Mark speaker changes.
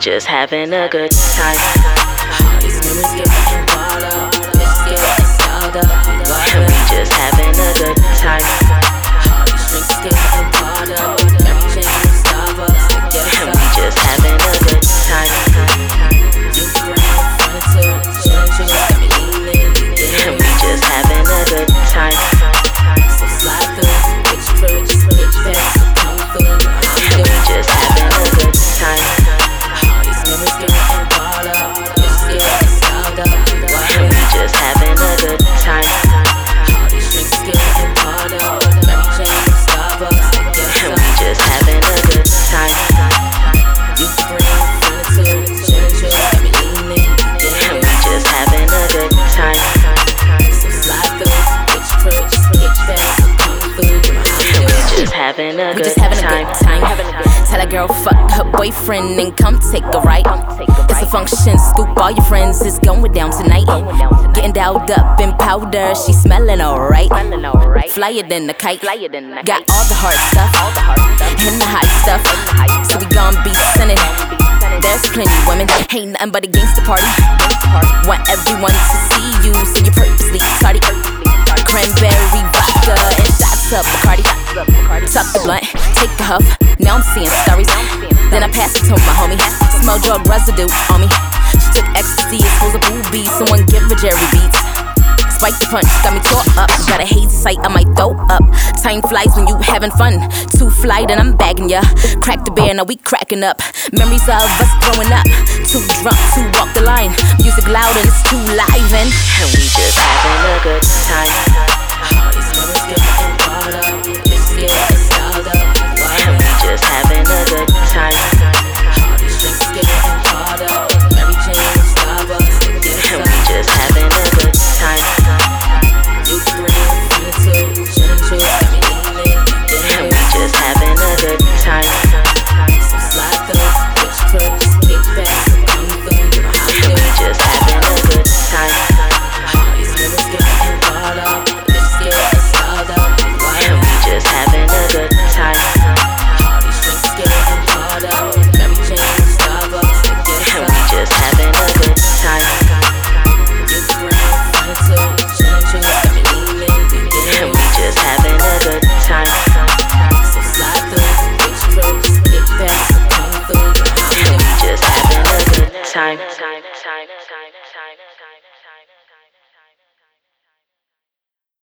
Speaker 1: just having a good time. Having a We good just having a good time.
Speaker 2: Tell a girl fuck her boyfriend and come take a ride. It's a function, scoop all your friends. It's going down tonight. Getting dolled up in powder, she smelling alright. Flyer than a kite. Got all the hard stuff and the hot stuff. So we gon' be sinning. There's plenty women, ain't nothing but a gangster party. Want everyone to see you, so you purposely tardy. Cranberry vodka take a huff. Now I'm seeing stories. Then I pass it to my homie. Smell drug residue on me. She took ecstasy, exposed a booby. Someone give her Jerry beats. Spike the punch, got me tore up. Got a hazy sight, I might throw up. Time flies when you having fun. Too fly, then I'm bagging ya. Crack the bear, now we cracking up. Memories of us growing up. Too drunk to walk the line. Music loud and it's too live and
Speaker 1: And we just having a good time. time.